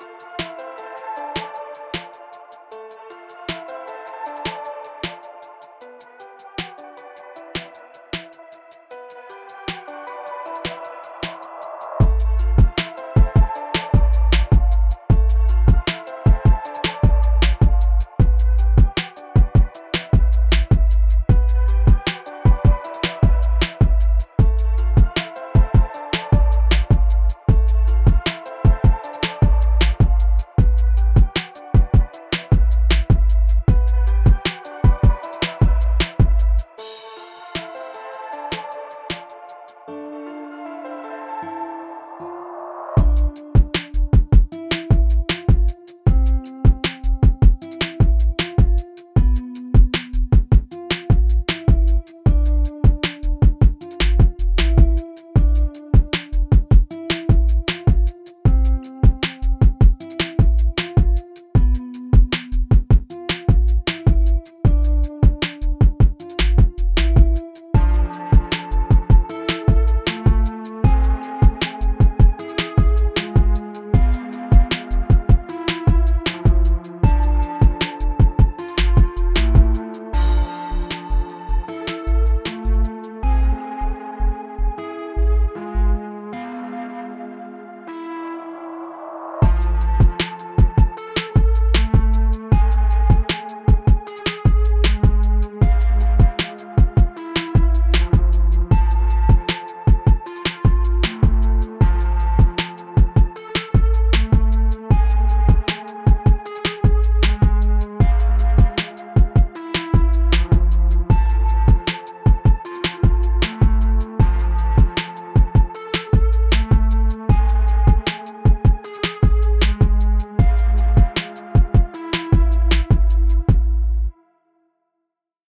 Bye.